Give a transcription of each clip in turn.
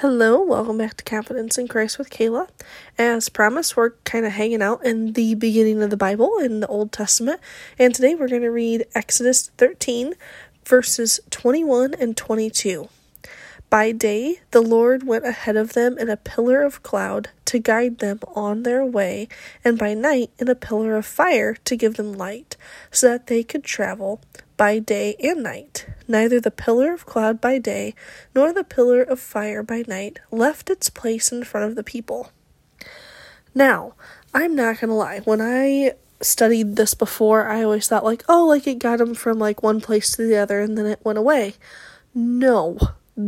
Hello, welcome back to Confidence in Christ with Kala. As promised, we're kind of hanging out in the beginning of the Bible in the Old Testament, and today we're going to read Exodus 13, verses 21 and 22. By day, the Lord went ahead of them in a pillar of cloud to guide them on their way, and by night in a pillar of fire to give them light, so that they could travel by day and night. Neither the pillar of cloud by day nor the pillar of fire by night left its place in front of the people. Now, I'm not gonna lie, when I studied this before, I always thought, like, oh, like it got them from like one place to the other and then it went away. No,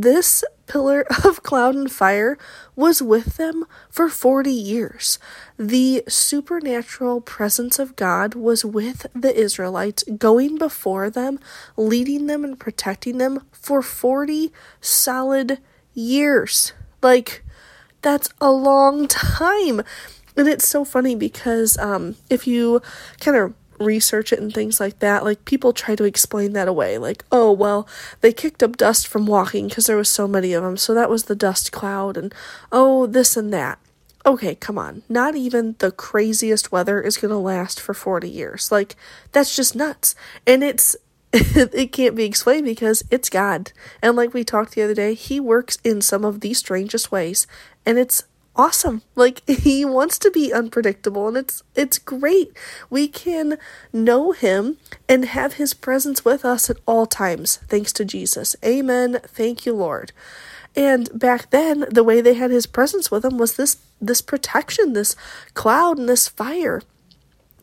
this pillar of cloud and fire was with them for 40 years. The supernatural presence of God was with the Israelites, going before them, leading them, and protecting them for 40 solid years. Like, that's a long time. And it's so funny because um, if you kind of research it and things like that, like people try to explain that away. Like, oh, well, they kicked up dust from walking because there was so many of them, so that was the dust cloud, and oh, this and that. Okay, come on. Not even the craziest weather is going to last for 40 years. Like, that's just nuts. And it's it can't be explained because it's God. And like we talked the other day, he works in some of the strangest ways, and it's awesome. Like he wants to be unpredictable and it's it's great. We can know him and have his presence with us at all times thanks to Jesus. Amen. Thank you, Lord. And back then, the way they had his presence with them was this this protection, this cloud and this fire.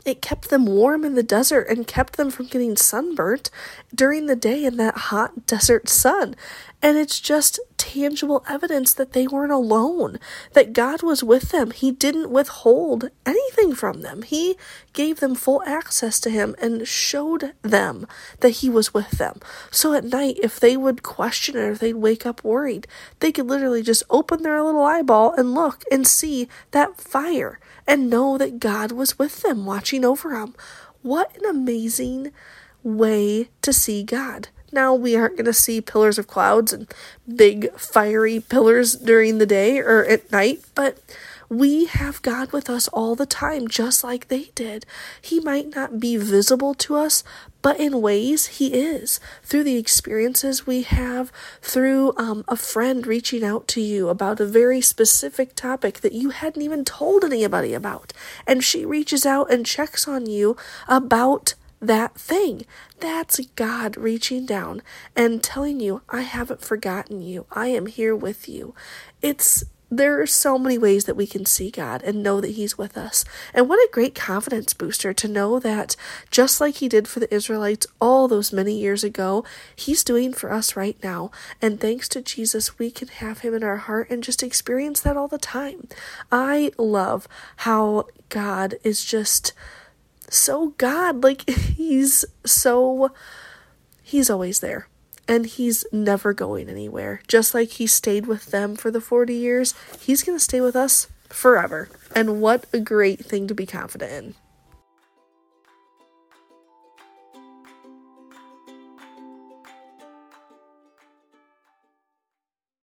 It kept them warm in the desert and kept them from getting sunburnt during the day in that hot desert sun. And it's just tangible evidence that they weren't alone, that God was with them. He didn't withhold anything from them. He gave them full access to Him and showed them that He was with them. So at night, if they would question it or they'd wake up worried, they could literally just open their little eyeball and look and see that fire and know that God was with them, watching over them. What an amazing way to see God. Now, we aren't going to see pillars of clouds and big fiery pillars during the day or at night, but we have God with us all the time, just like they did. He might not be visible to us, but in ways He is. Through the experiences we have, through um, a friend reaching out to you about a very specific topic that you hadn't even told anybody about, and she reaches out and checks on you about that thing. That's God reaching down and telling you, I haven't forgotten you. I am here with you. It's there are so many ways that we can see God and know that He's with us. And what a great confidence booster to know that just like He did for the Israelites all those many years ago, He's doing for us right now. And thanks to Jesus, we can have Him in our heart and just experience that all the time. I love how God is just so God. Like, he's so, he's always there. And he's never going anywhere. Just like he stayed with them for the 40 years, he's going to stay with us forever. And what a great thing to be confident in.